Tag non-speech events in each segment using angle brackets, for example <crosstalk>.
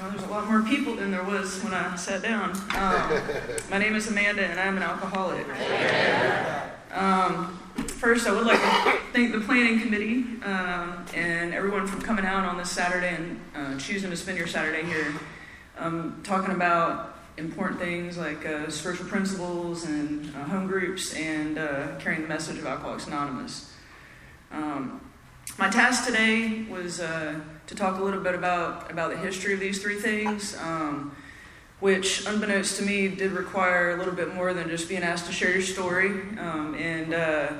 Well, there's a lot more people than there was when I sat down. Um, <laughs> my name is Amanda, and I'm an alcoholic. Um, first, I would like to thank the planning committee um, and everyone for coming out on this Saturday and uh, choosing to spend your Saturday here um, talking about important things like uh, spiritual principles and uh, home groups and uh, carrying the message of Alcoholics Anonymous. Um, my task today was uh, to talk a little bit about, about the history of these three things, um, which, unbeknownst to me, did require a little bit more than just being asked to share your story. Um, and uh,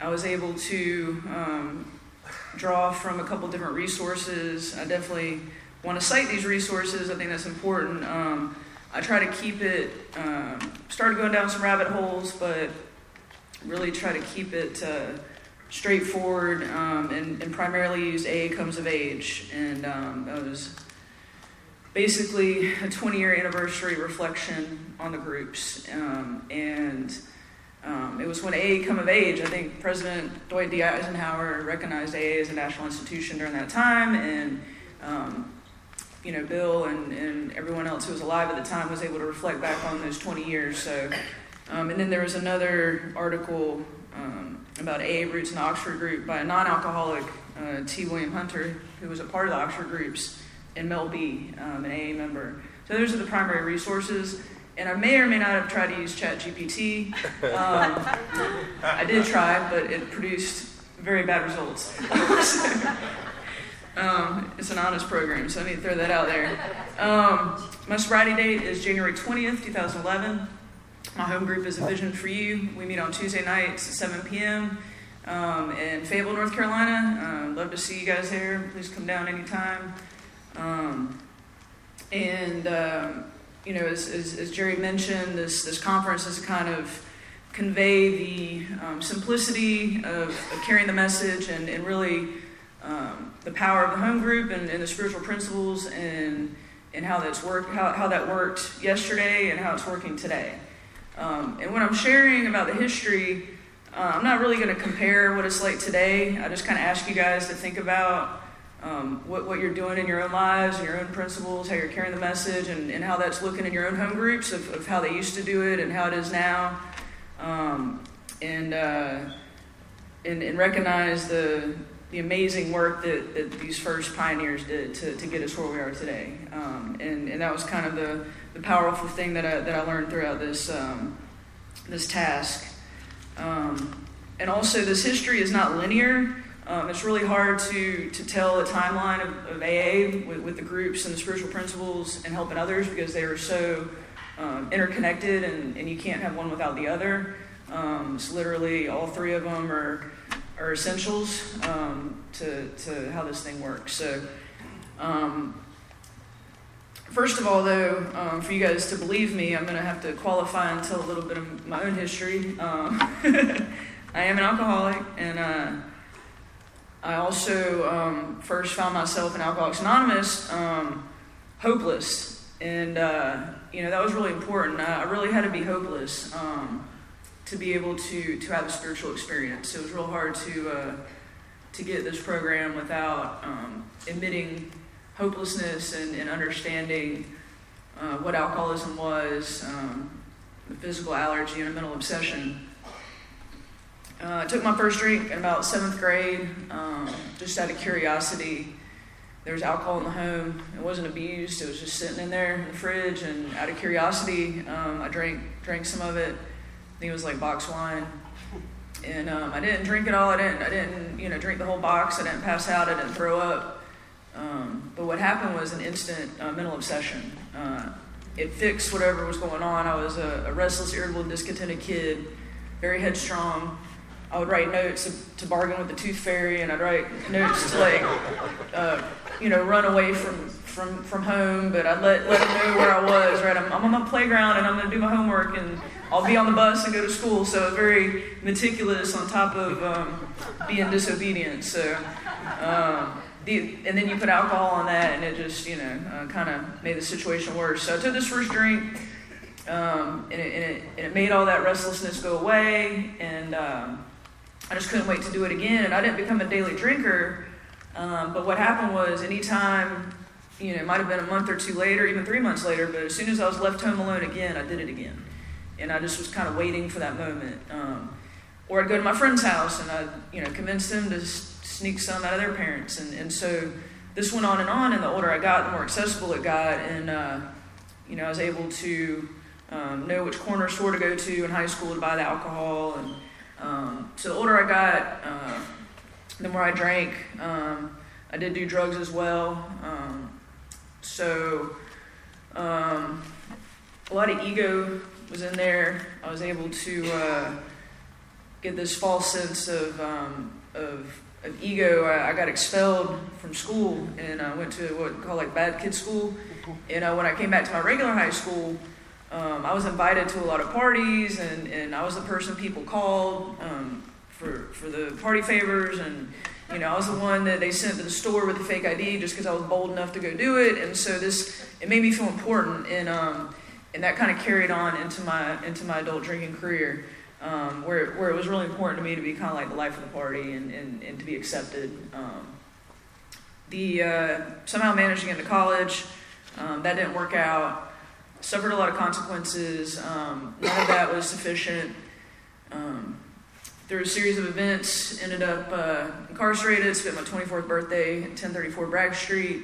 I was able to um, draw from a couple different resources. I definitely want to cite these resources, I think that's important. Um, I try to keep it, um, started going down some rabbit holes, but really try to keep it. Uh, straightforward um, and, and, primarily used AA Comes of Age. And um, it was basically a 20 year anniversary reflection on the groups. Um, and um, it was when AA Come of Age, I think President Dwight D. Eisenhower recognized AA as a national institution during that time. And um, you know, Bill and, and everyone else who was alive at the time was able to reflect back on those 20 years. So, um, and then there was another article about AA roots the Oxford group by a non alcoholic, uh, T. William Hunter, who was a part of the Oxford groups, and Mel B., um, an AA member. So those are the primary resources. And I may or may not have tried to use ChatGPT. Um, I did try, but it produced very bad results. <laughs> um, it's an honest program, so I need to throw that out there. Um, my sobriety date is January 20th, 2011. My home group is A Vision for You. We meet on Tuesday nights at 7 p.m. Um, in Fayetteville, North Carolina. Uh, love to see you guys there. Please come down anytime. Um, and, um, you know, as, as, as, Jerry mentioned, this, this conference is kind of convey the um, simplicity of, of, carrying the message and, and really um, the power of the home group and, and the spiritual principles and, and how, that's worked, how, how that worked yesterday and how it's working today. Um, and when I'm sharing about the history, uh, I'm not really going to compare what it's like today. I just kind of ask you guys to think about um, what, what you're doing in your own lives, and your own principles, how you're carrying the message, and, and how that's looking in your own home groups of, of how they used to do it and how it is now. Um, and, uh, and, and recognize the, the amazing work that, that these first pioneers did to, to get us where we are today. Um, and, and that was kind of the, the powerful thing that I, that I learned throughout this, um, this task. Um, and also, this history is not linear. Um, it's really hard to, to tell a timeline of, of AA with, with, the groups and the spiritual principles and helping others because they are so um, interconnected and, and you can't have one without the other. Um, it's literally all three of them are, are essentials um, to, to how this thing works. So, um, First of all, though, um, for you guys to believe me, I'm going to have to qualify and tell a little bit of my own history. Um, <laughs> I am an alcoholic, and uh, I also um, first found myself in Alcoholics Anonymous um, hopeless. And, uh, you know, that was really important. I, really had to be hopeless um, to be able to, to have a spiritual experience. It was real hard to, uh, to get this program without um, admitting hopelessness and, and understanding uh, what alcoholism was, um, the physical allergy, and a mental obsession. Uh, I took my first drink in about seventh grade, um, just out of curiosity. There was alcohol in the home. It wasn't abused. It was just sitting in there in the fridge, and out of curiosity, um, I drank drank some of it. I think it was like box wine, and um, I didn't drink it all. I didn't I didn't you know drink the whole box. I didn't pass out. I didn't throw up. Um, but what happened was an instant uh, mental obsession. Uh, it fixed whatever was going on. I was a, a, restless, irritable, discontented kid, very headstrong. I would write notes to, to, bargain with the tooth fairy, and I'd write notes to like, uh, you know, run away from, from, from home. But I'd let let them know where I was. Right, I'm, I'm on the playground, and I'm going to do my homework, and I'll be on the bus and go to school. So very meticulous on top of um, being disobedient. So. Um, the, and then you put alcohol on that, and it just, you know, uh, kind of made the situation worse. So I took this first drink, um, and, it, and, it, and, it, made all that restlessness go away, and um, I just couldn't wait to do it again. And I didn't become a daily drinker, um, but what happened was anytime you know, it might have been a month or two later, even three months later, but as soon as I was left home alone again, I did it again. And I just was kind of waiting for that moment. Um, or I'd go to my friend's house and I'd, you know, convince them to sneak some out of their parents. And, and so this went on and on, and the older I got, the more accessible it got. And, uh, you know, I was able to um, know which corner store to go to in high school to buy the alcohol. And um, so the older I got, uh, the more I drank. Um, I did do drugs as well. Um, so um, a lot of ego was in there. I was able to uh, get this false sense of, um, of, of ego. I, I, got expelled from school and I went to what we call like bad kid school. And uh, when I came back to my regular high school, um, I was invited to a lot of parties, and, and I was the person people called um, for, for the party favors. And, you know, I was the one that they sent to the store with the fake ID just because I was bold enough to go do it. And so this, it made me feel important. And, um, and that kind of carried on into my, into my adult drinking career. Um, where, where it was really important to me to be kind of like the life of the party and, and, and to be accepted. Um, the uh, somehow get into college. Um, that didn't work out suffered a lot of consequences. Um, none of that was sufficient. Um, through a series of events, ended up uh, incarcerated. Spent my 24th birthday at 1034 Bragg Street.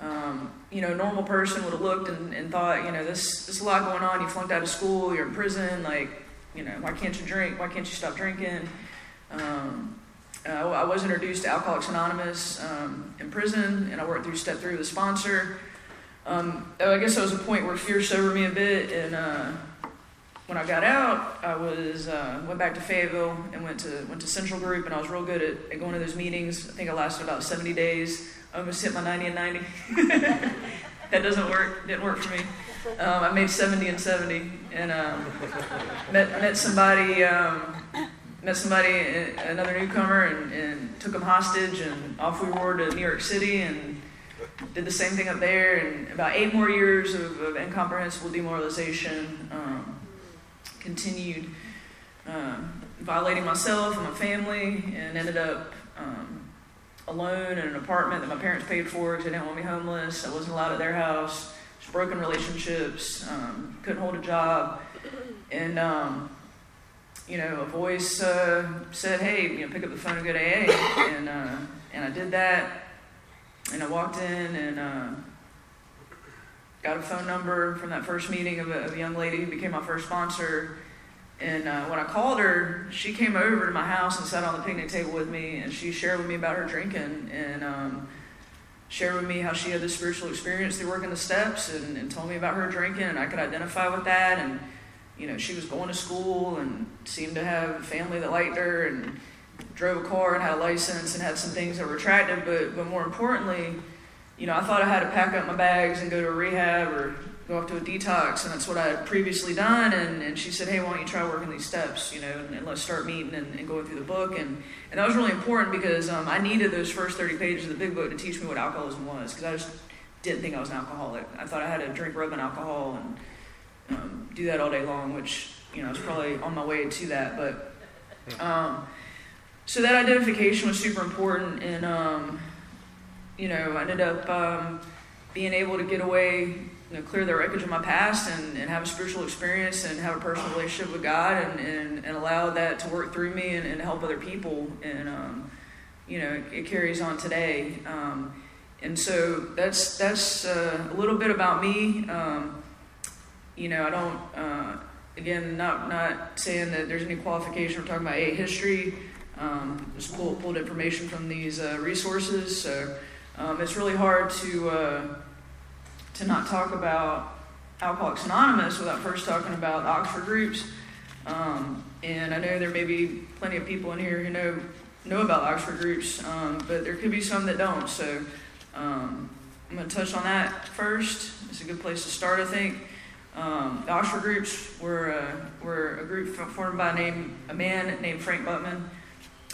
Um, you know, normal person would have looked and, and thought, you know, this this a lot going on. You flunked out of school. You're in prison. Like, you know, why can't you drink? Why can't you stop drinking? Um, uh, I was introduced to Alcoholics Anonymous um, in prison, and I worked through step three with a sponsor. Um, I guess that was a point where fear sobered me a bit, and uh, when I got out, I was uh, went back to Fayetteville and went to went to Central Group, and I was real good at, at going to those meetings. I think I lasted about 70 days. I almost hit my 90 and 90. <laughs> that doesn't work. Didn't work for me. Um, I made 70 and 70, and um, met met somebody. Um, met somebody, another newcomer, and, and took him hostage, and off we were to New York City, and did the same thing up there, and about eight more years of, of incomprehensible demoralization. Um, continued um, violating myself and my family, and ended up um, alone in an apartment that my parents paid for because they didn't want me homeless. I wasn't allowed at their house. Broken relationships. Um, couldn't hold a job, and um, you know, a voice uh, said, "Hey, you know, pick up the phone and go to AA," and uh, and I did that and I walked in and uh, got a phone number from that first meeting of a, of a, young lady who became my first sponsor. And uh, when I called her, she came over to my house and sat on the picnic table with me, and she shared with me about her drinking and um, shared with me how she had this spiritual experience through working the steps, and, and told me about her drinking, and I could identify with that. And you know, she was going to school and seemed to have a family that liked her, and drove a car and had a license and had some things that were attractive, but, but more importantly, you know, I thought I had to pack up my bags and go to rehab or go off to a detox, and that's what I had previously done. And, and she said, hey, why don't you try working these steps, you know, and, and let's start meeting and, and, going through the book. And, and that was really important because um, I needed those first 30 pages of the big book to teach me what alcoholism was, because I just didn't think I was an alcoholic. I thought I had to drink rubbing alcohol and um, do that all day long, which, you know, I was probably on my way to that. But um, so that identification was super important, and um, you know, I ended up um, being able to get away, you know, clear the wreckage of my past, and, and have a spiritual experience, and have a personal relationship with God, and, and, and allow that to work through me and, and help other people, and um, you know, it, carries on today. Um, and so that's that's uh, a little bit about me. Um, you know, I don't. Uh, again, not not saying that there's any qualification. We're talking about a history. Um, just pulled, pulled information from these uh, resources. So um, it's really hard to uh, to not talk about Alcoholics Anonymous without first talking about Oxford groups. Um, and I know there may be plenty of people in here who know know about Oxford groups, um, but there could be some that don't. So um, I'm going to touch on that first. It's a good place to start, I think. Um, the Oxford groups were, uh, were a group formed by a, name, a man named Frank Buchman.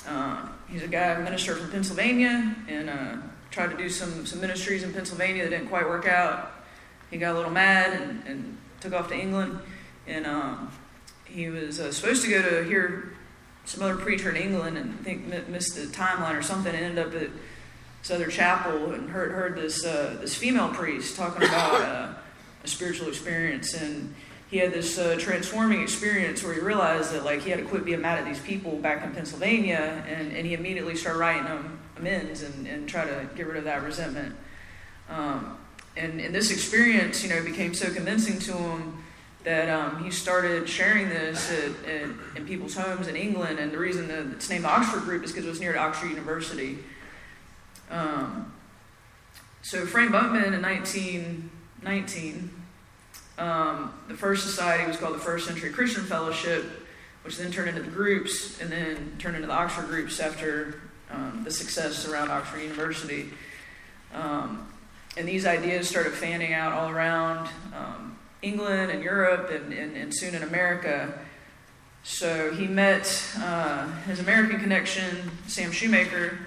Uh, he's a guy, minister from Pennsylvania, and uh, tried to do some, some ministries in Pennsylvania that didn't quite work out. He got a little mad and, and took off to England, and um, he was uh, supposed to go to hear some other preacher in England, and I think missed the timeline or something, and ended up at this other chapel and heard heard this uh, this female priest talking about uh, a spiritual experience, and he had this uh, transforming experience where he realized that like he had to quit being mad at these people back in Pennsylvania, and, and he immediately started writing them amends and, and try to get rid of that resentment. Um, and, and this experience, you know, became so convincing to him that um, he started sharing this at, at, in people's homes in England. And the reason that it's named the Oxford Group is because it was near to Oxford University. Um, so Frank Buchman in 1919, um, the first society was called the First Century Christian Fellowship, which then turned into the groups and then turned into the Oxford groups after um, the success around Oxford University. Um, and these ideas started fanning out all around um, England and Europe and, and, and, soon in America. So he met uh, his American connection, Sam Shoemaker,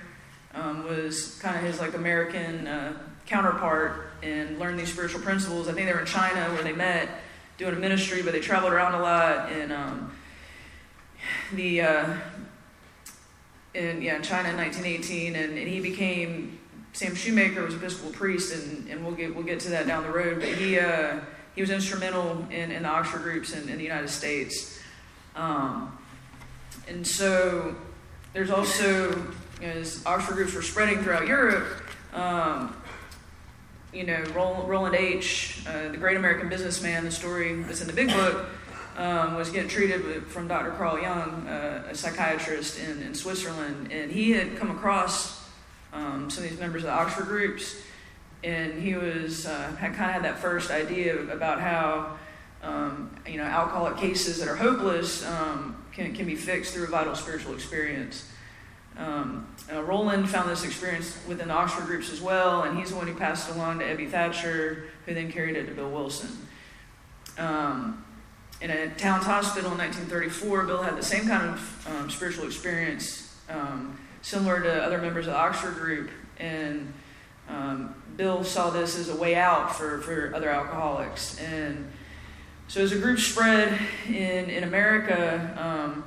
um, was kind of his like American uh, counterpart and learned these spiritual principles. I think they were in China where they met doing a ministry, but they traveled around a lot. And um, the uh, in yeah China in 1918, and, and he became Sam Shoemaker was Episcopal priest, and, and we'll get we'll get to that down the road. But he uh, he was instrumental in, in the Oxford groups in, in the United States, um, and so there's also you know, as Oxford groups were spreading throughout Europe. Um, you know, Roland H., uh, the great American businessman, the story that's in the big book, um, was getting treated with, from Dr. Carl Jung, uh, a psychiatrist in, in Switzerland, and he had come across um, some of these members of the Oxford groups, and he was uh, had kind of had that first idea about how um, you know alcoholic cases that are hopeless um, can can be fixed through a vital spiritual experience. Um, uh, Roland found this experience within the Oxford groups as well, and he's the one who passed it along to Ebby Thatcher, who then carried it to Bill Wilson. Um, in a Towns Hospital in 1934, Bill had the same kind of um, spiritual experience um, similar to other members of the Oxford group. And um, Bill saw this as a way out for, for other alcoholics. And so as the group spread in, in America, um,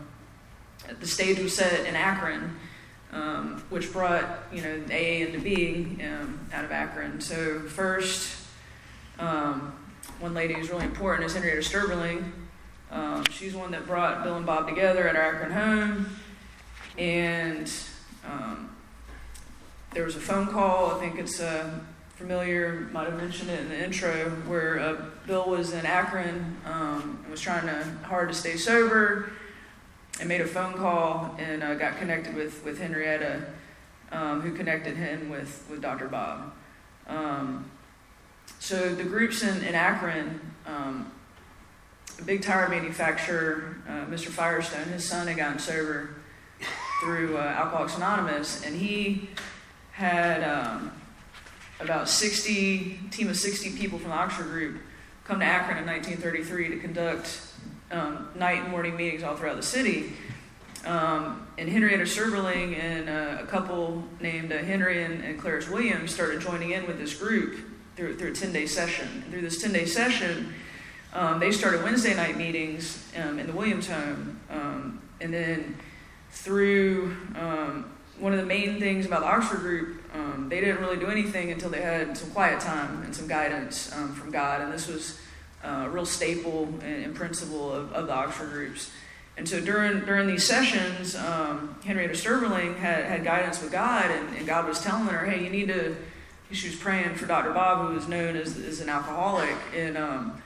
the stage was set in Akron, um, which brought you know AA into being out of Akron. So first, um, one lady who's really important is Henrietta Seiberling. Um, she's one that brought Bill and Bob together at our Akron home, and um, there was a phone call, I think it's uh, familiar, might have mentioned it in the intro, where uh, Bill was in Akron um, and was trying to, hard to stay sober and made a phone call and uh, got connected with, with Henrietta, um, who connected him with, with Dr. Bob. Um, so the groups in, in Akron, um, a big tire manufacturer, uh, Mr. Firestone, his son had gotten sober through uh, Alcoholics Anonymous, and he had um, about 60 team of 60 people from the Oxford group come to Akron in 1933 to conduct um, night and morning meetings all throughout the city. Um, and Henrietta Seiberling and uh, a couple named uh, Henry and, and Clarice Williams started joining in with this group through, through a 10 day session. And through this 10 day session, um, they started Wednesday night meetings um, in the Williams home. Um, and then through um, one of the main things about the Oxford group, um, they didn't really do anything until they had some quiet time and some guidance um, from God. And this was uh, a real staple and, and principle of, of, the Oxford groups. And so during during these sessions, Henrietta Seiberling had, had guidance with God, and, and, God was telling her, hey, you need to, she was praying for Dr. Bob, who was known as, as an alcoholic, and, um,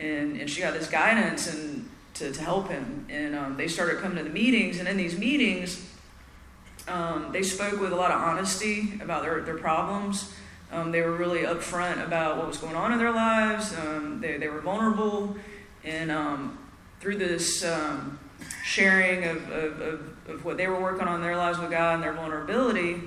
and, and she got this guidance, and to, to help him. And um, they started coming to the meetings, and in these meetings, um, they spoke with a lot of honesty about their, their problems. Um, they were really upfront about what was going on in their lives. Um, they, they were vulnerable. And um, through this um, sharing of, of, of, of, what they were working on in their lives with God and their vulnerability,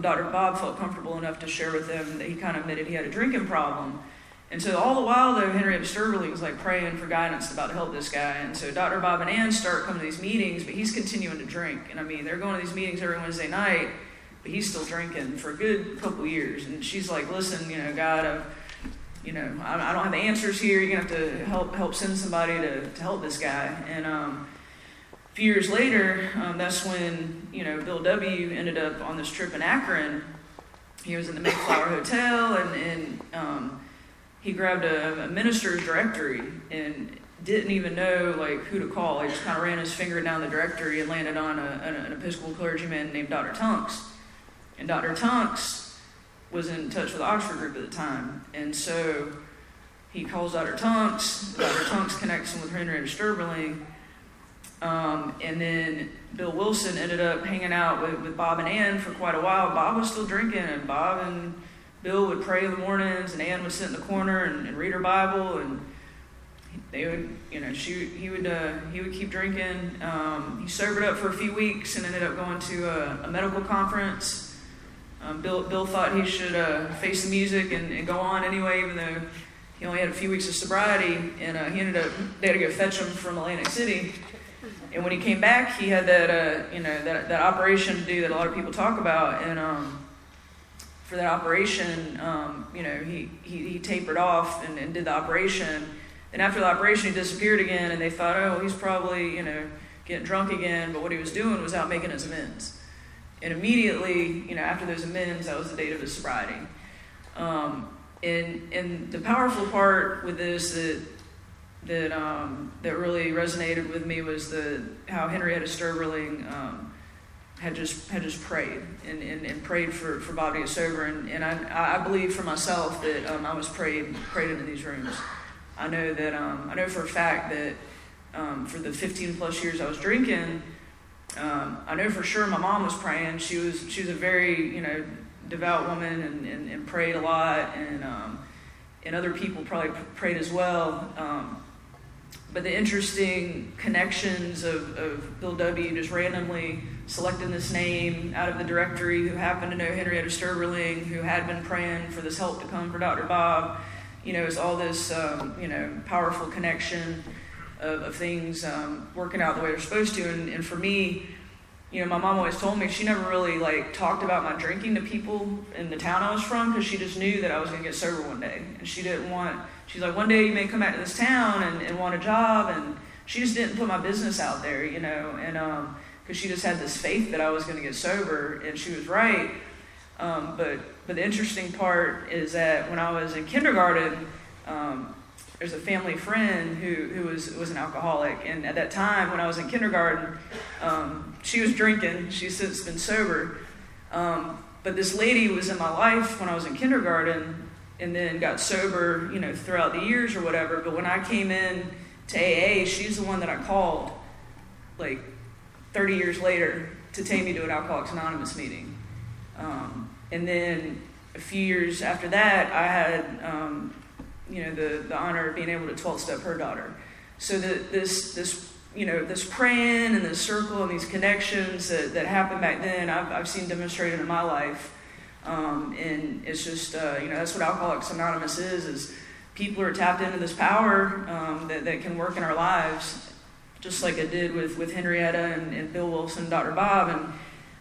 Dr. Bob felt comfortable enough to share with them that he kind of admitted he had a drinking problem. And so all the while, though, Henrietta Seiberling was like praying for guidance about to help this guy. And so Dr. Bob and Ann start coming to these meetings, but he's continuing to drink. And I mean, they're going to these meetings every Wednesday night, but he's still drinking for a good couple years. And she's like, listen, you know, God, I've, you know, I, don't have the answers here. You're to have to help, help send somebody to, to help this guy. And um, a few years later, um, that's when, you know, Bill W. ended up on this trip in Akron he was in the Mayflower Hotel, and, and um, he grabbed a, a minister's directory and didn't even know like who to call. He just kind of ran his finger down the directory and landed on a, an, an Episcopal clergyman named Dr. Tunks. And Dr. Tunks was in touch with the Oxford group at the time, and so he calls Dr. Tunks. Dr. Tunks connects him with Henrietta Seiberling. Um, and then Bill Wilson ended up hanging out with, with Bob and Ann for quite a while. Bob was still drinking, and Bob and Bill would pray in the mornings, and Ann would sit in the corner and, and read her Bible, and they would, you know, she he would uh, he would keep drinking. Um, he sobered up for a few weeks and ended up going to a, a medical conference. Um, Bill Bill thought he should uh, face the music and, and, go on anyway, even though he only had a few weeks of sobriety. And uh, he ended up they had to go fetch him from Atlantic City. And when he came back, he had that uh, you know that that operation to do that a lot of people talk about, and um, for that operation, um, you know, he, he, he tapered off and, and, did the operation. And after the operation, he disappeared again, and they thought, oh, he's probably, you know, getting drunk again. But what he was doing was out making his amends. And immediately, you know, after those amends, that was the date of his sobriety. Um, and, and the powerful part with this that that um, that really resonated with me was the how Henrietta Seiberling um, had just had just prayed and, and, and, prayed for, for Bob to get sober and, and I, I believe for myself that um, I was prayed prayed into these rooms. I know that um, I know for a fact that um, for the 15 plus years I was drinking, um, I know for sure my mom was praying. She was she was a very you know devout woman and, and, and prayed a lot and and other people probably prayed as well but the interesting connections of, of Bill W. just randomly selecting this name out of the directory, who happened to know Henrietta Seiberling, who had been praying for this help to come for Dr. Bob, you know, it's all this, um, you know, powerful connection of, of things um, working out the way they're supposed to. And, and for me, you know, my mom always told me she never really like talked about my drinking to people in the town I was from because she just knew that I was going to get sober one day, and she didn't want she's like, one day you may come back to this town and, and want a job. And she just didn't put my business out there, you know, and because she just had this faith that I was going to get sober, and she was right. Um, but but the interesting part is that when I was in kindergarten, um, there's a family friend who, who was was an alcoholic, and at that time when I was in kindergarten, um, she was drinking. She's since been sober, um, but this lady was in my life when I was in kindergarten, and then got sober, you know, throughout the years or whatever. But when I came in to AA, she's the one that I called, like 30 years later, to take me to an Alcoholics Anonymous meeting. Um, and then a few years after that, I had, um, you know, the, the honor of being able to 12 step her daughter. So the, this, this, you know, this praying and this circle and these connections that, that happened back then, I've, I've seen demonstrated in my life um, and it's just, uh, you know, that's what Alcoholics Anonymous is, is people are tapped into this power um, that, that can work in our lives, just like it did with, with Henrietta and, and Bill Wilson and Dr. Bob. And,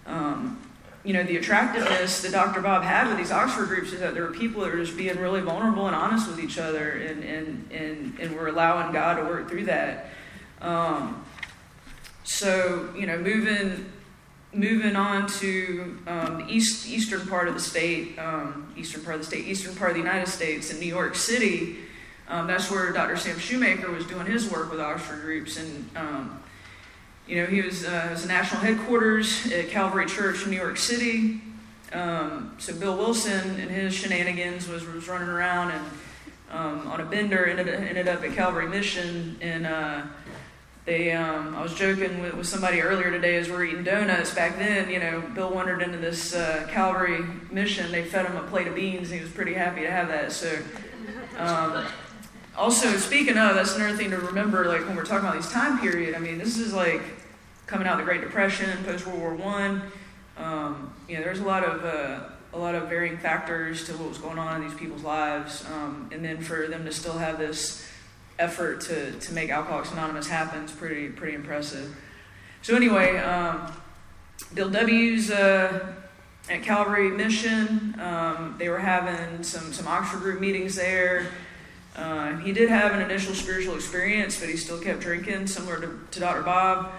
um, you know, the attractiveness that Dr. Bob had with these Oxford groups is that there were people that were just being really vulnerable and honest with each other, and, and, and, and we're allowing God to work through that. Um, so, you know, moving moving on to um, the east, eastern part of the state, um, eastern part of the state, eastern part of the United States, in New York City. Um, that's where Dr. Sam Shoemaker was doing his work with Oxford groups, and um, you know he was uh, was national headquarters at Calvary Church in New York City. Um, so Bill Wilson and his shenanigans was was running around and um, on a bender ended ended up at Calvary Mission and. Uh, they, um, I was joking with, with somebody earlier today as we are eating donuts. Back then, you know, Bill wandered into this uh, Calvary mission. They fed him a plate of beans. And he was pretty happy to have that. So, um, also speaking of, that's another thing to remember. Like when we're talking about these time period, I mean, this is like coming out of the Great Depression, post World War One. Um, you know, there's a lot of uh, a lot of varying factors to what was going on in these people's lives, um, and then for them to still have this effort to, to make Alcoholics Anonymous happen is pretty pretty impressive. So anyway, um, Bill W's uh, at Calvary Mission. Um, they were having some some Oxford group meetings there. Uh, he did have an initial spiritual experience, but he still kept drinking, similar to, to Dr. Bob.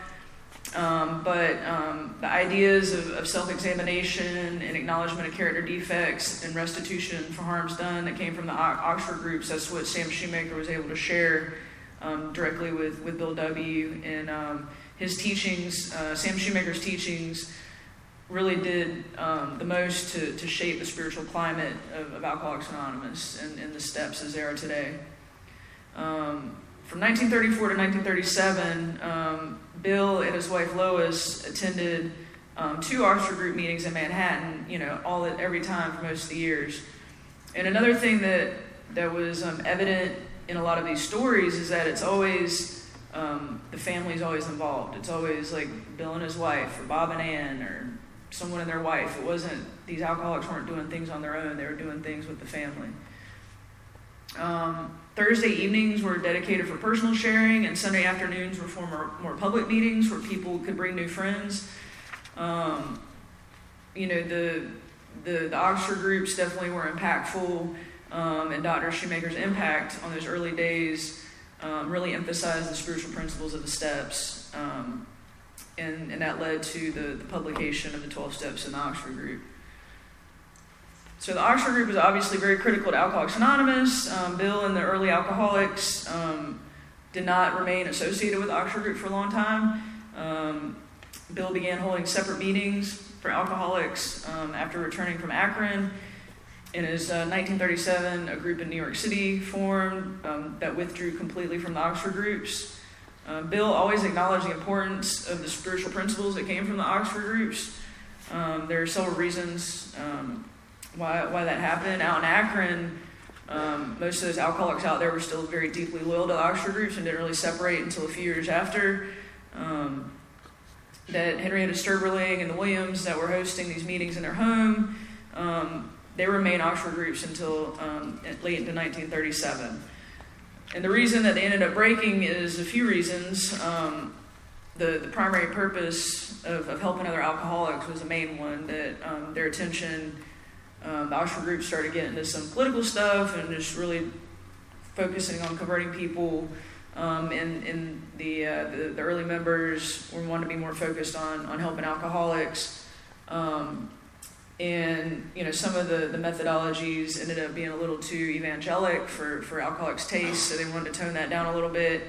Um, but um, the ideas of, of self examination and acknowledgement of character defects and restitution for harms done that came from the Oxford groups, that's what Sam Shoemaker was able to share um, directly with, with Bill W. And um, his teachings, uh, Sam Shoemaker's teachings, really did um, the most to, to shape the spiritual climate of, of Alcoholics Anonymous and, and, the steps as they are today. Um, from 1934 to 1937, um, Bill and his wife Lois attended um, two Oxford group meetings in Manhattan, you know, all at, every time for most of the years. And another thing that, that was um, evident in a lot of these stories is that it's always, um, the family's always involved. It's always like Bill and his wife, or Bob and Ann, or someone and their wife. It wasn't, these alcoholics weren't doing things on their own, they were doing things with the family. Um, Thursday evenings were dedicated for personal sharing, and Sunday afternoons were for more, more public meetings where people could bring new friends. Um, you know, the, the, the Oxford groups definitely were impactful, um, and Dr. Shoemaker's impact on those early days um, really emphasized the spiritual principles of the steps, um, and, and that led to the, the publication of the 12 steps in the Oxford group. So the Oxford group was obviously very critical to Alcoholics Anonymous. Um, Bill and the early alcoholics um, did not remain associated with the Oxford group for a long time. Um, Bill began holding separate meetings for alcoholics um, after returning from Akron. In his uh, 1937, a group in New York City formed um, that withdrew completely from the Oxford groups. Uh, Bill always acknowledged the importance of the spiritual principles that came from the Oxford groups. Um, there are several reasons um, why, why that happened. Out in Akron, um, most of those alcoholics out there were still very deeply loyal to the Oxford groups and didn't really separate until a few years after. Um, that Henrietta Seiberling and the Williams that were hosting these meetings in their home, um, they remained Oxford groups until um, late into 1937. And the reason that they ended up breaking is a few reasons. Um, the, the primary purpose of, of helping other alcoholics was the main one, that um, their attention um, the Oxford group started getting into some political stuff and just really focusing on converting people. Um, and, and the, uh, the, the early members were wanting to be more focused on on helping alcoholics. Um, and you know some of the, the methodologies ended up being a little too evangelic for, for alcoholics' taste, so they wanted to tone that down a little bit.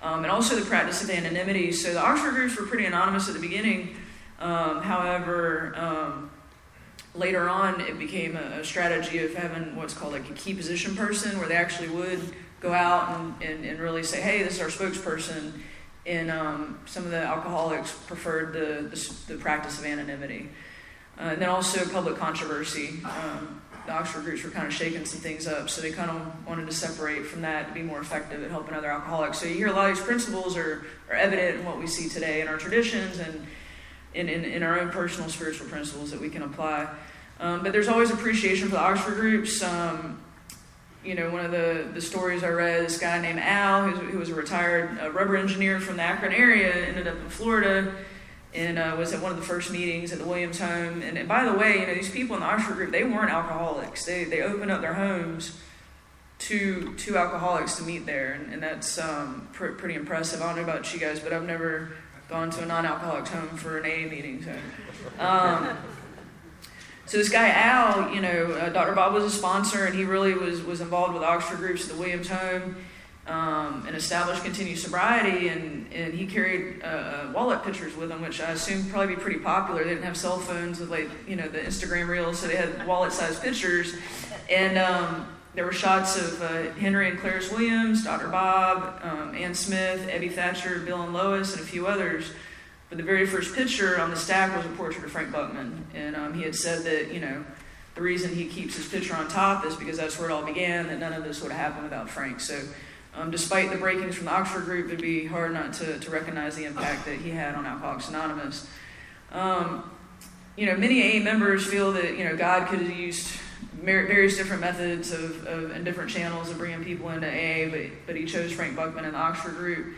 Um, and also the practice of anonymity. So the Oxford groups were pretty anonymous at the beginning. Um, however, um, later on, it became a, a, strategy of having what's called like a key position person, where they actually would go out and, and, and really say, hey, this is our spokesperson. And um, some of the alcoholics preferred the, the, the practice of anonymity. Uh, and then also public controversy. Um, the Oxford groups were kind of shaking some things up, so they kind of wanted to separate from that to be more effective at helping other alcoholics. So you hear a lot of these principles are, are evident in what we see today in our traditions and in, in, in our own personal spiritual principles that we can apply. Um, but there's always appreciation for the Oxford groups. Um, you know, one of the, the stories I read, this guy named Al, who was a retired uh, rubber engineer from the Akron area, ended up in Florida and uh, was at one of the first meetings at the Williams home. And, and, by the way, you know, these people in the Oxford group, they weren't alcoholics. They, they opened up their homes to, to alcoholics to meet there. And, and that's um, pr- pretty impressive. I don't know about you guys, but I've never gone to a non-alcoholics home for an AA meeting. So, um, so this guy Al, you know, uh, Dr. Bob was a sponsor, and he really was was involved with Oxford groups at the Williams Home, um, and established continued sobriety. And and he carried uh, uh, wallet pictures with him, which I assume probably be pretty popular. They didn't have cell phones with like you know the Instagram reels, so they had wallet-sized pictures, and um, there were shots of uh, Henry and Clarice Williams, Dr. Bob, um, Ann Smith, Ebby Thatcher, Bill and Lois, and a few others. But the very first picture on the stack was a portrait of Frank Buchman. And um, he had said that, you know, the reason he keeps his picture on top is because that's where it all began, that none of this would have happened without Frank. So, um, despite the breakings from the Oxford group, it'd be hard not to, to recognize the impact that he had on Alcoholics Anonymous. Um, you know, many AA members feel that, you know, God could have used various different methods of, of, and different channels of bringing people into AA, but, but he chose Frank Buchman and the Oxford group.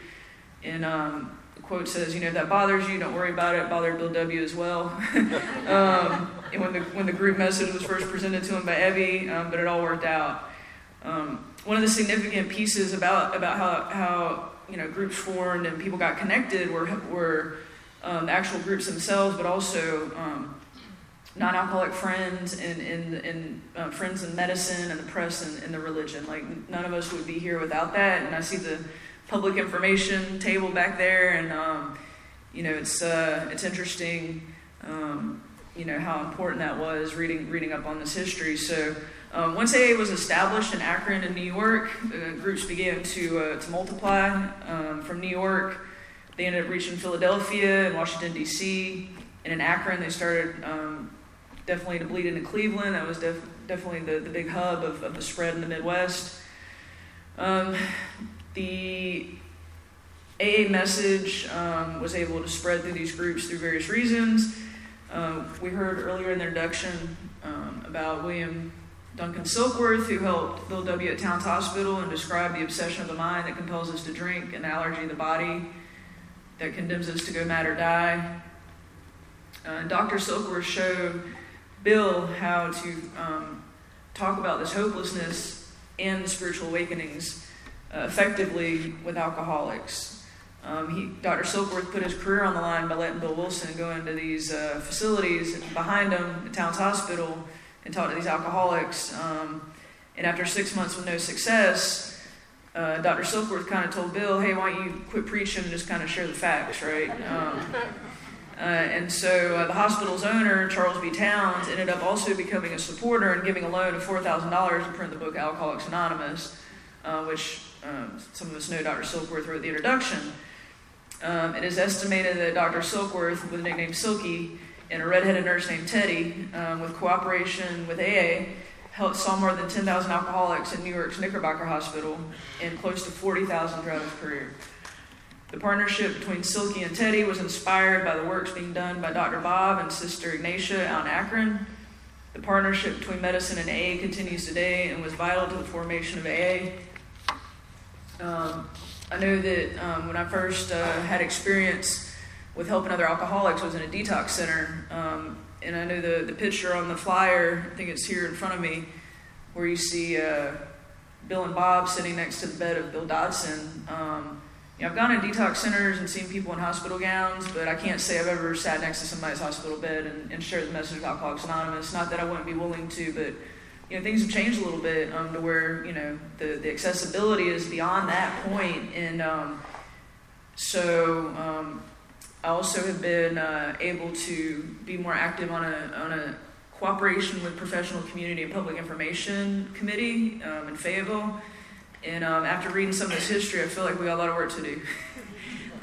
And um, quote says, you know, if that bothers you, don't worry about it. it bothered Bill W. as well. <laughs> um, and when the, when the group message was first presented to him by Ebby, um, but it all worked out. Um, one of the significant pieces about, about how, how, you know, groups formed and people got connected were, were um, actual groups themselves, but also um, non-alcoholic friends and, and, and uh, friends in medicine and the press and, and the religion. Like none of us would be here without that. And I see the public information table back there, and um, you know it's uh, it's interesting. Um, you know how important that was reading reading up on this history. So um, once AA was established in Akron and New York, uh, groups began to uh, to multiply um, from New York. They ended up reaching Philadelphia and Washington D.C. And in Akron, they started um, definitely to bleed into Cleveland. That was def- definitely the, the big hub of, of the spread in the Midwest. Um, the AA message um, was able to spread through these groups through various reasons. Uh, we heard earlier in the introduction um, about William Duncan Silkworth, who helped Bill W. at Towns Hospital and described the obsession of the mind that compels us to drink, an allergy of the body that condemns us to go mad or die. Uh, Dr. Silkworth showed Bill how to um, talk about this hopelessness and spiritual awakenings uh, effectively with alcoholics. Um, he, Dr. Silkworth put his career on the line by letting Bill Wilson go into these uh, facilities behind him at Towns Hospital and talk to these alcoholics. Um, and after six months with no success, uh, Dr. Silkworth kind of told Bill, hey, why don't you quit preaching and just kind of share the facts, right? Um, uh, and so uh, the hospital's owner, Charles B. Towns, ended up also becoming a supporter and giving a loan of $4,000 to print the book Alcoholics Anonymous, uh, which um, some of us know Dr. Silkworth wrote the introduction. Um, it is estimated that Dr. Silkworth, with the nickname Silky, and a redheaded nurse named Teddy, um, with cooperation with AA, helped saw more than 10,000 alcoholics in New York's Knickerbocker Hospital and close to 40,000 throughout his career. The partnership between Silky and Teddy was inspired by the works being done by Dr. Bob and Sister Ignatia out in Akron. The partnership between medicine and AA continues today and was vital to the formation of AA. Um, I know that um, when I first uh, had experience with helping other alcoholics, was in a detox center. Um, and I know the, the picture on the flyer, I think it's here in front of me, where you see uh, Bill and Bob sitting next to the bed of Bill Dotson. Um, you know, I've gone to detox centers and seen people in hospital gowns, but I can't say I've ever sat next to somebody's hospital bed and, and shared the message of Alcoholics Anonymous. Not that I wouldn't be willing to, but you know, things have changed a little bit um, to where you know the, the accessibility is beyond that point, and um, so um, I also have been uh, able to be more active on a on a cooperation with professional community and public information committee um, in Fayetteville and um, after reading some of this history, I feel like we got a lot of work to do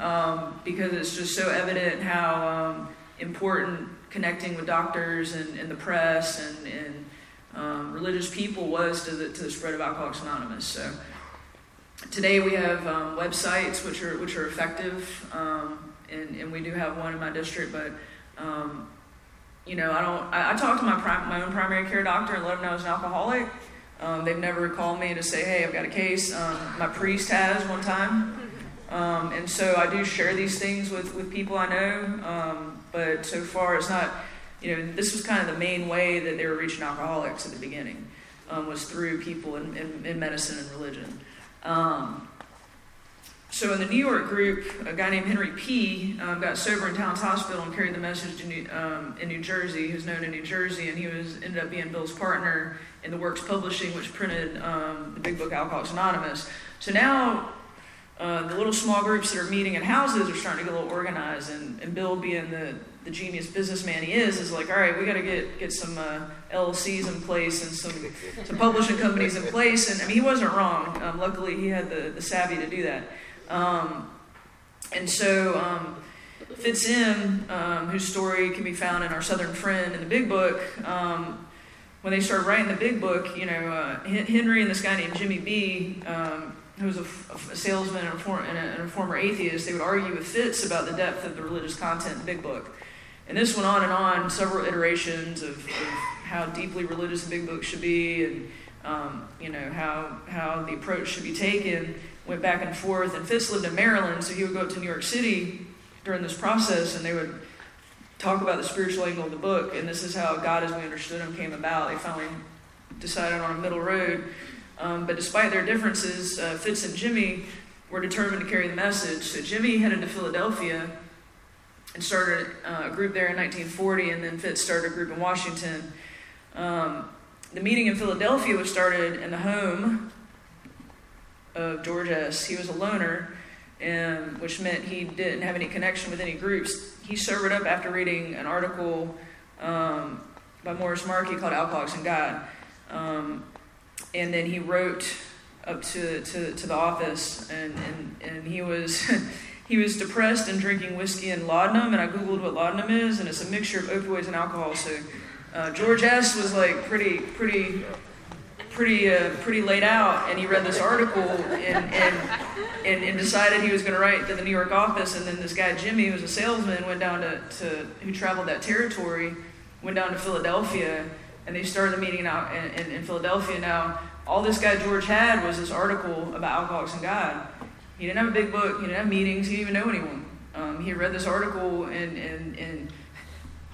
<laughs> um, because it's just so evident how um, important connecting with doctors and, and the press and, and um, religious people was to the, to the spread of Alcoholics Anonymous. So today we have um, websites which are which are effective, um, and, and we do have one in my district, but you know, I don't. I, I talk to my prim- my own primary care doctor and let him know I was an alcoholic um, they've never called me to say, hey, I've got a case. Um, my priest has one time. Um, and so I do share these things with, with people I know. Um, but so far, it's not, you know, this was kind of the main way that they were reaching alcoholics at the beginning, um, was through people in, in, in medicine and religion. So in the New York group, a guy named Henry P. Um, got sober in Towns Hospital and carried the message New, um, in New Jersey. He was known in New Jersey, and he was ended up being Bill's partner in the Works Publishing, which printed um, the big book Alcoholics Anonymous. So now uh, the little small groups that are meeting in houses are starting to get a little organized, and, and Bill, being the, the genius businessman he is, is like, all right, we got to get get some uh, LLCs in place and some some publishing companies in place. And I mean, he wasn't wrong. Um, luckily, he had the, the savvy to do that. Um, and so um, Fitz M, um, whose story can be found in our Southern Friend in the Big Book, um, when they started writing the Big Book, you know, uh, Henry and this guy named Jimmy B, um, who was a, a salesman and a, and, a, and a, former atheist, they would argue with Fitz about the depth of the religious content in the Big Book. And this went on and on, several iterations of, of how deeply religious the Big Book should be and, um, you know, how, how the approach should be taken went back and forth. And Fitz lived in Maryland, so he would go up to New York City during this process, and they would talk about the spiritual angle of the book. And this is how God, as we understood Him, came about. They finally decided on a middle road. Um, but despite their differences, uh, Fitz and Jimmy were determined to carry the message. So Jimmy headed to Philadelphia and started uh, a group there in 1940, and then Fitz started a group in Washington. Um, the meeting in Philadelphia was started in the home of George S. He was a loner, and, which meant he didn't have any connection with any groups. He sobered up after reading an article um, by Morris Markey called Alcoholics and God. Um, and then he wrote up to, to, to the office, and, and, and he was. <laughs> he was depressed and drinking whiskey and laudanum, and I googled what laudanum is, and it's a mixture of opioids and alcohol. So uh, George S. was like pretty, pretty, pretty, uh, pretty laid out, and he read this article and and, and, and decided he was going to write to the New York office. And then this guy Jimmy, who was a salesman, went down to, to who traveled that territory, went down to Philadelphia, and they started the meeting out in, in, in Philadelphia. Now, all this guy George had was this article about Alcoholics and God. He didn't have a big book. He didn't have meetings. He didn't even know anyone. Um, he read this article and and and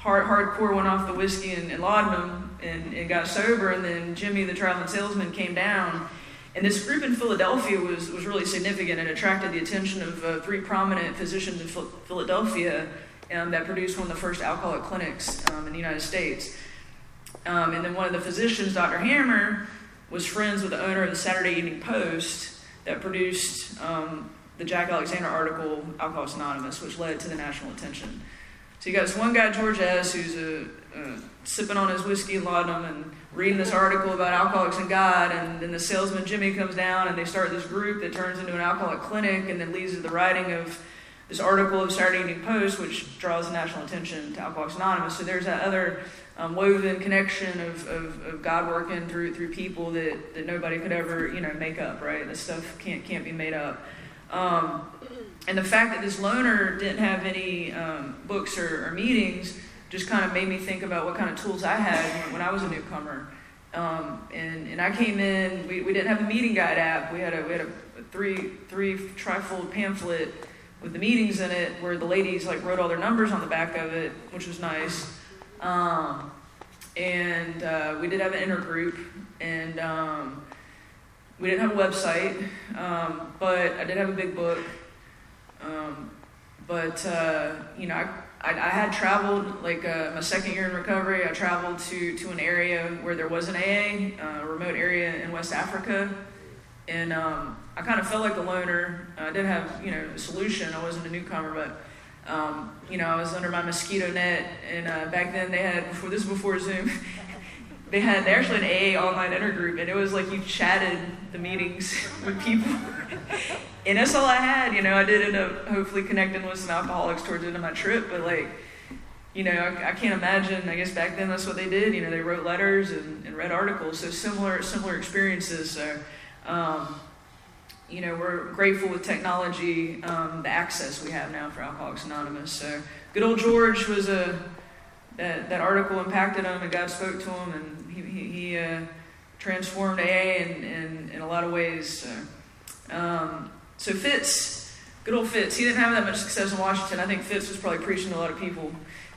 hard, hardcore went off the whiskey and, and laudanum and, and got sober. And then Jimmy, the traveling salesman, came down. And this group in Philadelphia was, was really significant and attracted the attention of uh, three prominent physicians in Philadelphia um, that produced one of the first alcoholic clinics um, in the United States. Um, and then one of the physicians, Dr. Hammer, was friends with the owner of the Saturday Evening Post that produced um, the Jack Alexander article, Alcoholics Anonymous, which led to the national attention. So you got this one guy, George S., who's a, uh, sipping on his whiskey and laudanum and reading this article about alcoholics and God, and then the salesman Jimmy comes down and they start this group that turns into an alcoholic clinic and then leads to the writing of this article of Saturday Evening Post, which draws national attention to Alcoholics Anonymous. So there's that other um, woven connection of, of, of, God working through through people that, that nobody could ever you know make up. Right, this stuff can't can't be made up. Um, and the fact that this loner didn't have any um, books or, or, meetings just kind of made me think about what kind of tools I had when I was a newcomer. Um, and, and I came in, we, we didn't have a meeting guide app. We had a, we had a three, three trifold pamphlet with the meetings in it where the ladies like wrote all their numbers on the back of it, which was nice. Um, and uh, we did have an intergroup, and um, we didn't have a website, um, but I did have a big book. Um, but uh, you know, I, I, I, had traveled like uh, my second year in recovery. I traveled to to an area where there was an AA, uh, a remote area in West Africa, and um, I kind of felt like a loner. I didn't have you know a solution. I wasn't a newcomer, but. Um, you know, I was under my mosquito net, and uh, back then they had before this was before Zoom. They had they actually an AA online intergroup, and it was like you chatted the meetings <laughs> with people. and that's all I had. You know, I did end up hopefully connecting with some alcoholics towards the end of my trip, but like, you know, I, I can't imagine. I guess back then that's what they did. You know, they wrote letters and, and read articles. So similar similar experiences. So, um, you know, we're grateful with technology, um, the access we have now for Alcoholics Anonymous. So, good old George was a that that article impacted him, and God spoke to him, and he he, uh, transformed AA in, in, in a lot of ways. So, um, so Fitz, good old Fitz, he didn't have that much success in Washington. I think Fitz was probably preaching to a lot of people,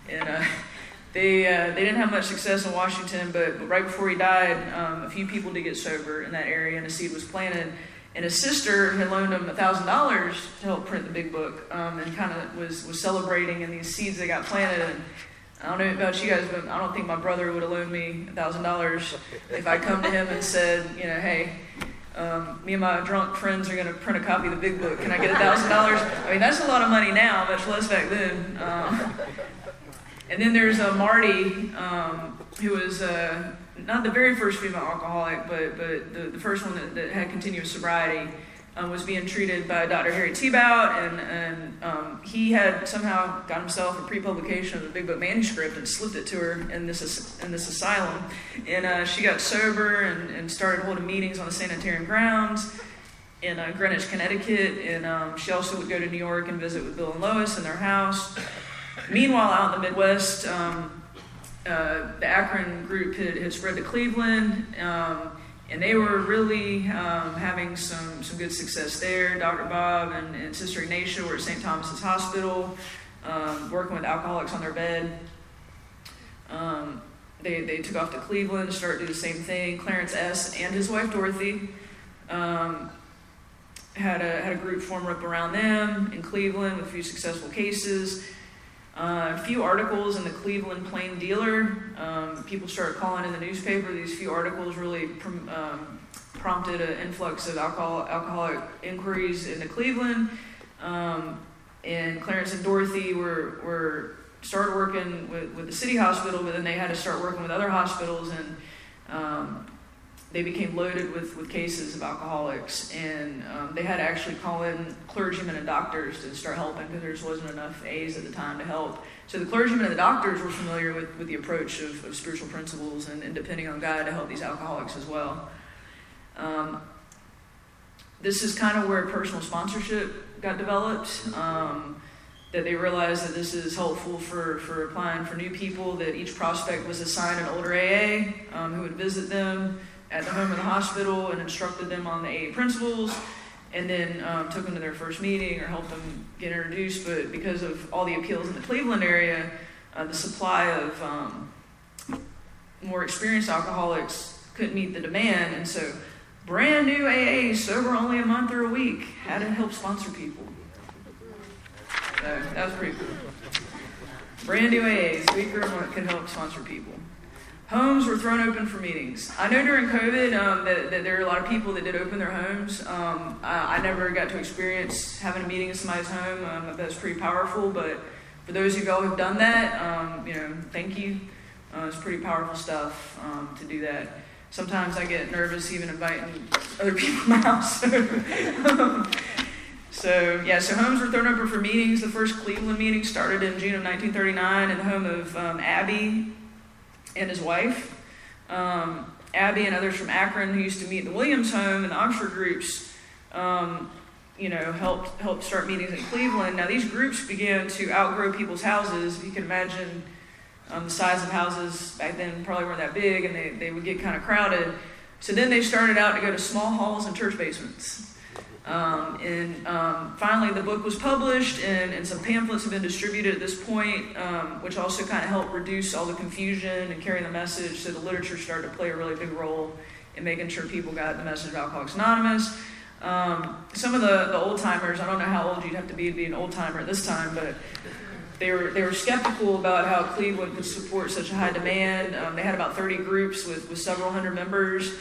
and uh, <laughs> they uh, they didn't have much success in Washington. But, but right before he died, um, a few people did get sober in that area, and a seed was planted. And his sister had loaned him thousand dollars to help print the big book, um, and kind of was was celebrating. And these seeds that got planted. And, I don't know about you guys, but I don't think my brother would have loaned me thousand dollars if I come to him and said, you know, hey, um, me and my drunk friends are going to print a copy of the big book. Can I get a thousand dollars? I mean, that's a lot of money now, much less back then. Um, and then there's uh, Marty, um, who was uh, not the very first female alcoholic, but but the, the first one that, that had continuous sobriety um, was being treated by Dr. Harry Tiebout, and, and um, he had somehow got himself a pre-publication of the Big Book manuscript and slipped it to her in this in this asylum, and uh, she got sober and, and started holding meetings on the sanitarium grounds in uh, Greenwich, Connecticut, and um, she also would go to New York and visit with Bill and Lois in their house. Meanwhile, out in the Midwest, um, uh, the Akron group had, had, spread to Cleveland. Um, and they were really um, having some, some good success there. Dr. Bob and, and Sister Ignatia were at St. Thomas's Hospital, um, working with alcoholics on their bed. Um, they, they took off to Cleveland, started to do the same thing. Clarence S. and his wife Dorothy um, had, a, had a group form up around them in Cleveland with a few successful cases. Uh, a few articles in the Cleveland Plain Dealer. Um, people started calling in the newspaper. These few articles really prom- um, prompted an influx of alcohol alcoholic inquiries into Cleveland. Um, and Clarence and Dorothy were, were started working with, with the city hospital, but then they had to start working with other hospitals, and um, they became loaded with, with cases of alcoholics. And um, they had to actually call in clergymen and doctors to start helping because there just wasn't enough A's at the time to help. So the clergymen and the doctors were familiar with, with the approach of, of spiritual principles and, and depending on God to help these alcoholics as well. Um, this is kind of where personal sponsorship got developed. Um, that they realized that this is helpful for, for applying for new people, that each prospect was assigned an older AA um, who would visit them at the home of the hospital and instructed them on the AA principles, and then um, took them to their first meeting or helped them get introduced. But because of all the appeals in the Cleveland area, uh, the supply of um, more experienced alcoholics couldn't meet the demand, and so brand new AA, sober only a month or a week, had to help sponsor people. So that was pretty cool. Brand new AAs, weaker and what can help sponsor people. Homes were thrown open for meetings. I know during COVID um, that, that, there are a lot of people that did open their homes. Um, I, I, never got to experience having a meeting in somebody's home. Um, that's pretty powerful. But for those of y'all who've done that, um, you know, thank you. Uh, it's pretty powerful stuff um, to do that. Sometimes I get nervous even inviting other <laughs> people in my house. <laughs> So, yeah, so homes were thrown open for meetings. The first Cleveland meeting started in June of 1939 in the home of um, Abbey and his wife. Um, Abbey and others from Akron who used to meet in the Williams home and the Oxford groups, um, you know, helped, helped start meetings in Cleveland. Now, these groups began to outgrow people's houses. If you can imagine um, the size of houses back then probably weren't that big and they, they would get kind of crowded. So then they started out to go to small halls and church basements. Um, and um, finally, the book was published, and, and, some pamphlets have been distributed at this point, um, which also kind of helped reduce all the confusion and carry the message. So the literature started to play a really big role in making sure people got the message of Alcoholics Anonymous. Um, some of the, the old timers, I don't know how old you'd have to be to be an old timer at this time, but they were, they were skeptical about how Cleveland could support such a high demand. Um, they had about 30 groups with, with several hundred members.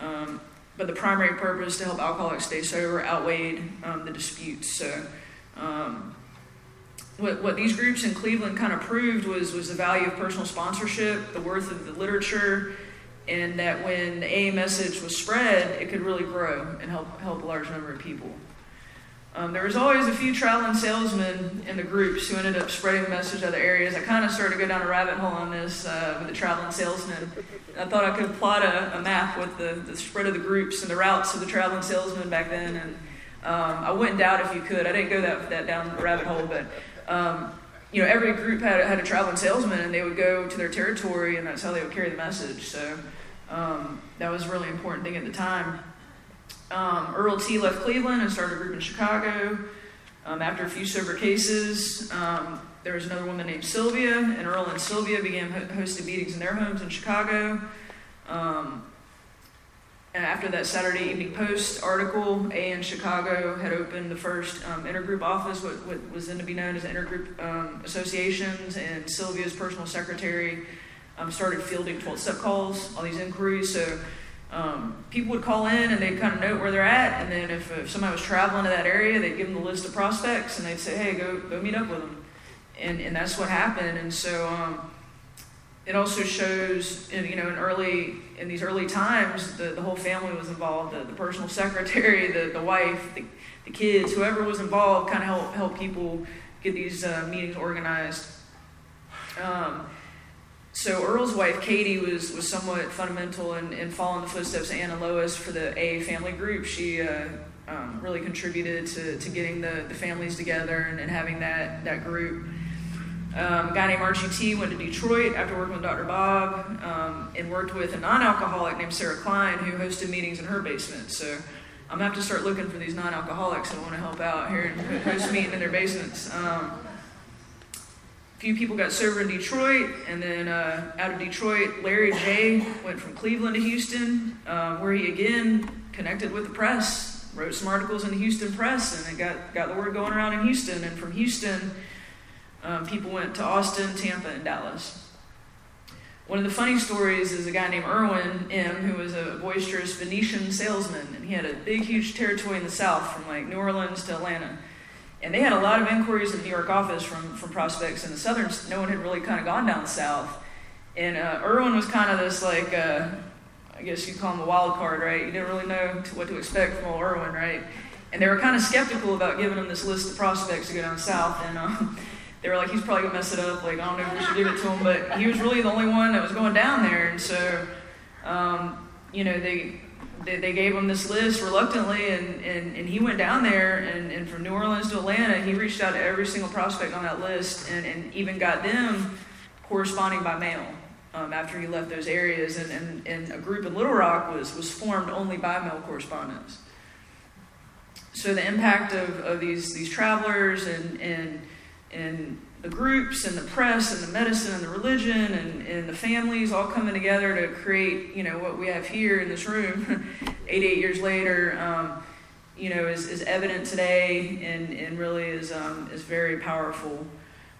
Um, but the primary purpose to help alcoholics stay sober outweighed um, the disputes. So, um, what, what these groups in Cleveland kind of proved was, was the value of personal sponsorship, the worth of the literature, and that when the AA message was spread, it could really grow and help, help a large number of people. Um, there was always a few traveling salesmen in the groups who ended up spreading the message to other areas. I kind of started to go down a rabbit hole on this uh, with the traveling salesmen. I thought I could plot a, a, map with the, the spread of the groups and the routes of the traveling salesmen back then. And um, I wouldn't doubt if you could. I didn't go that, that down the rabbit hole, but um, you know, every group had, had a traveling salesman, and they would go to their territory, and that's how they would carry the message. So um, that was a really important thing at the time. Um, Earl T left Cleveland and started a group in Chicago. Um, after a few sober cases, um, there was another woman named Sylvia, and Earl and Sylvia began ho- hosting meetings in their homes in Chicago. Um, and after that Saturday Evening Post article, A in Chicago had opened the first um, intergroup office, what, what, was then to be known as intergroup um, associations, and Sylvia's personal secretary started fielding 12 step calls, all these inquiries. So um, people would call in and they'd kind of note where they're at, and then if, if somebody was traveling to that area, they'd give them the list of prospects, and they'd say, "Hey, go go meet up with them," and and that's what happened. And so um, it also shows, in, you know, in early in these early times, the, the whole family was involved. The, the personal <laughs> secretary, the the wife, the, the kids, whoever was involved, kind of help help people get these uh, meetings organized. Um, so Earl's wife, Katie, was, was somewhat fundamental in, in following the footsteps of Anna Lois for the AA family group. She uh, um, really contributed to, to getting the, the families together and, and having that, that group. Um, a guy named Archie T went to Detroit after working with Dr. Bob um, and worked with a non alcoholic named Sarah Klein who hosted meetings in her basement. So I'm to have to start looking for these non alcoholics that want to help out here and host meeting in their basements. Um, few people got sober in Detroit, and then uh, out of Detroit, Larry J went from Cleveland to Houston, uh, where he again connected with the press, wrote some articles in the Houston press, and it got got the word going around in Houston. And from Houston, Um, people went to Austin, Tampa, and Dallas. One of the funny stories is a guy named Irwin M., who was a boisterous Venetian salesman, and he had a big, huge territory in the South, from like New Orleans to Atlanta. And they had a lot of inquiries in the New York office from, from prospects in the Southern. No one had really kind of gone down South. And uh, Irwin was kind of this like, uh, I guess you'd call him a wild card, right? You didn't really know what to expect from old Irwin, right? And they were kind of skeptical about giving him this list of prospects to go down south. And um, <laughs> they were like, he's probably gonna mess it up. Like, I don't know if we should give it to him, but he was really the only one that was going down there. And so, um, you know, they, they, they gave him this list reluctantly, and, and, and he went down there. And, and from New Orleans to Atlanta, he reached out to every single prospect on that list, and, and even got them corresponding by mail. Um, after he left those areas, and, and, and a group in Little Rock was, was formed only by mail correspondence. So the impact of, of these, these travelers and, and and the groups and the press and the medicine and the religion and, and the families all coming together to create, you know, what we have here in this room <laughs> 88 years later, um, you know, is, is evident today and, and really is, um, is very powerful.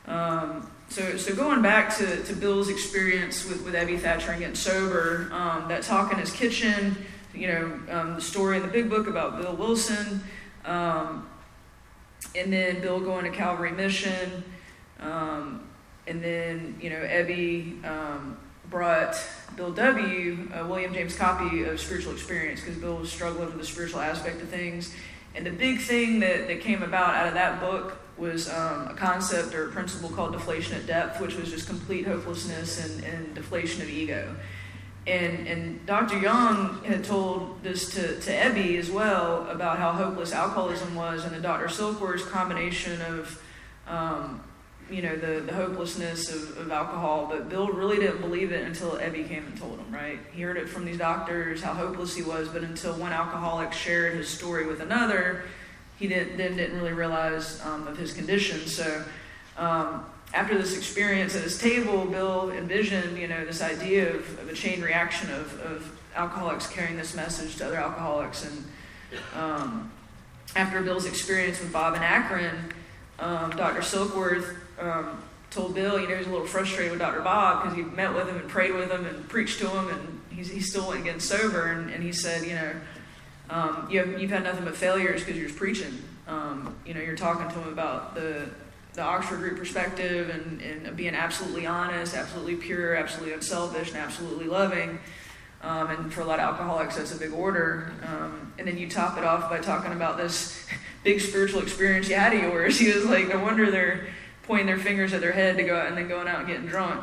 Um, so, so going back to, to Bill's experience with, with Ebby Thatcher and getting sober, um, that talk in his kitchen, you know, um, the story in the big book about Bill Wilson, um, and then Bill going to Calvary Mission, um, and then you know Ebby um, brought Bill W. a William James copy of Spiritual Experience because Bill was struggling with the spiritual aspect of things, and the big thing that, that came about out of that book was um, a concept or a principle called deflation at depth, which was just complete hopelessness and, and deflation of ego. And, and Dr. Jung had told this to, to Ebby as well about how hopeless alcoholism was, and the Dr. Silkworth's combination of, um, you know, the, the hopelessness of, of alcohol. But Bill really didn't believe it until Ebby came and told him, right? He heard it from these doctors, how hopeless he was, but until one alcoholic shared his story with another, he didn't, then didn't really realize um, of his condition. So, um, after this experience at his table, Bill envisioned, you know, this idea of, of a chain reaction of, of alcoholics carrying this message to other alcoholics. And um, after Bill's experience with Bob and Akron, um, Dr. Silkworth um, told Bill, you know, he was a little frustrated with Dr. Bob because he met with him and prayed with him and preached to him, and he's, he still went again sober. And, and he said, you know, um, you have, you've had nothing but failures because you're just preaching. Um, you know, you're talking to him about the the Oxford Group perspective and, and being absolutely honest, absolutely pure, absolutely unselfish, and absolutely loving. Um, and for a lot of alcoholics, that's a big order. Um, and then you top it off by talking about this <laughs> big spiritual experience you had of yours. <laughs> He was like, no wonder they're pointing their fingers at their head to go out and then going out and getting drunk.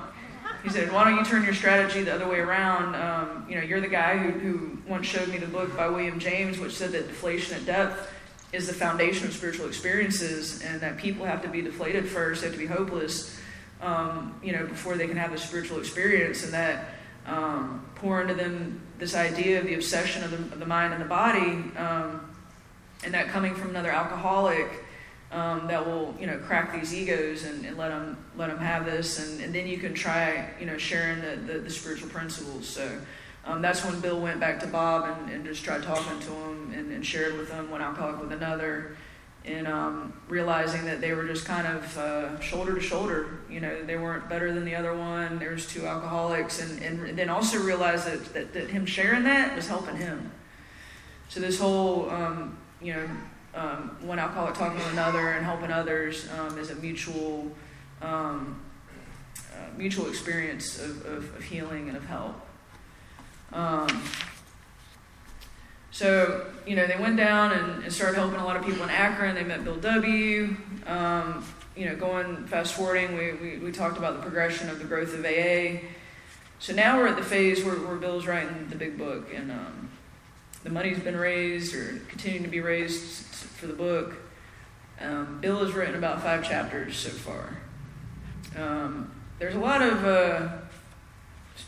He said, why don't you turn your strategy the other way around? Um, you know, you're the guy who, who once showed me the book by William James, which said that deflation at depth is the foundation of spiritual experiences, and that people have to be deflated first, they have to be hopeless, um, you know, before they can have a spiritual experience, and that um, pour into them this idea of the obsession of the, of the mind and the body, um, and that coming from another alcoholic. Um, that will, you know, crack these egos and, and, let them let them have this, and, and then you can try, you know, sharing the, the, the spiritual principles. So, um, that's when Bill went back to Bob and, and just tried talking to him and, and, shared with him one alcoholic with another, and um, realizing that they were just kind of uh, shoulder to shoulder. You know, they weren't better than the other one. There was two alcoholics, and, and then also realized that, that, that him sharing that was helping him. So this whole, um, you know, um, one alcoholic talking to another and helping others um, is a mutual, um, uh, mutual experience of, of, of healing and of help. Um, so, you know, they went down and, and, started helping a lot of people in Akron. They met Bill W. Um, you know, going fast forwarding, we, we, we, talked about the progression of the growth of AA. So now we're at the phase where, where Bill's writing the big book, and um, the money's been raised or continuing to be raised for the book. Um, Bill has written about five chapters so far. Um, there's a lot of uh,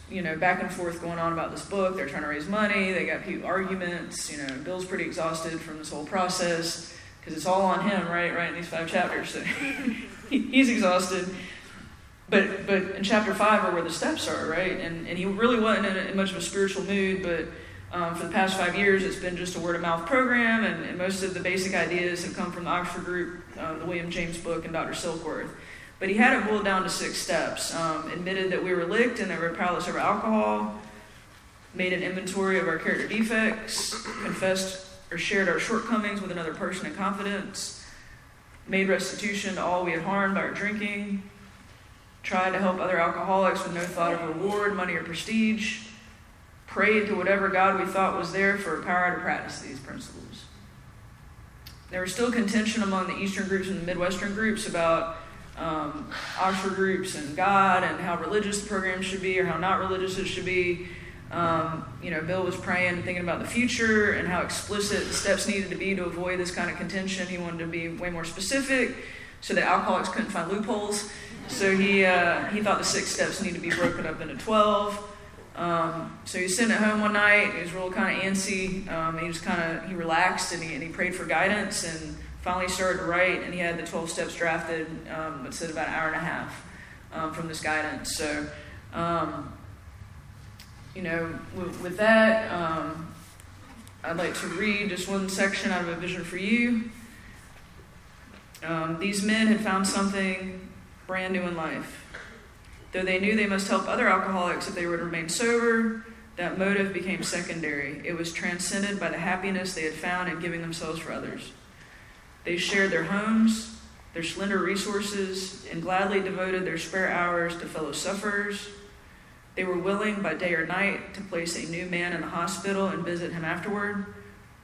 you know, back and forth going on about this book. They're trying to raise money. They got arguments. You know, Bill's pretty exhausted from this whole process because it's all on him, right? Right in these five chapters. So <laughs> he's exhausted. But but in chapter five are where the steps are, right? And and he really wasn't in, a, in much of a spiritual mood, but. Um, for the past five years, it's been just a word of mouth program, and, and, most of the basic ideas have come from the Oxford Group, uh, the William James book, and Dr. Silkworth. But he had it boiled down to six steps. Um, admitted that we were licked and that we were powerless over alcohol. Made an inventory of our character defects. Confessed or shared our shortcomings with another person in confidence. Made restitution to all we had harmed by our drinking. Tried to help other alcoholics with no thought of reward, money, or prestige. Prayed to whatever God we thought was there for power to practice these principles. There was still contention among the Eastern groups and the Midwestern groups about um, Oxford groups and God and how religious the program should be or how not religious it should be. Um, you know, Bill was praying and thinking about the future and how explicit the steps needed to be to avoid this kind of contention. He wanted to be way more specific so that alcoholics couldn't find loopholes. So he, uh, he thought the six steps need to be broken up into 12. Um, so he was sitting at home one night. He was real kind of antsy. Um, he just kind of he relaxed and he, and he prayed for guidance and finally started to write, and he had the 12 steps drafted. Um, it said about an hour and a half um, from this guidance. So, um, you know, with, with that, um, I'd like to read just one section out of A Vision for You. Um, these men had found something brand new in life. Though they knew they must help other alcoholics if they were to remain sober, that motive became secondary. It was transcended by the happiness they had found in giving themselves for others. They shared their homes, their slender resources, and gladly devoted their spare hours to fellow sufferers. They were willing, by day or night, to place a new man in the hospital and visit him afterward.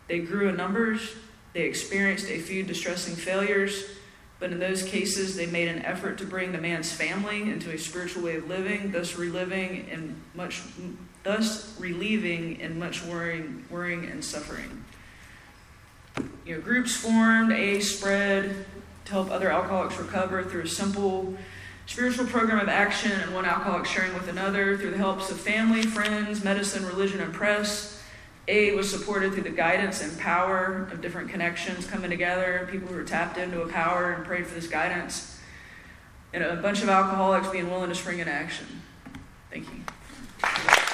They grew in numbers. They experienced a few distressing failures, but in those cases, they made an effort to bring the man's family into a spiritual way of living, thus reliving and much, thus relieving in much worrying, worrying and suffering you know, groups formed, A spread to help other alcoholics recover through a simple spiritual program of action and one alcoholic sharing with another through the helps of family, friends, medicine, religion, and press. A was supported through the guidance and power of different connections coming together, people who were tapped into a power and prayed for this guidance, and a bunch of alcoholics being willing to spring into action. Thank you.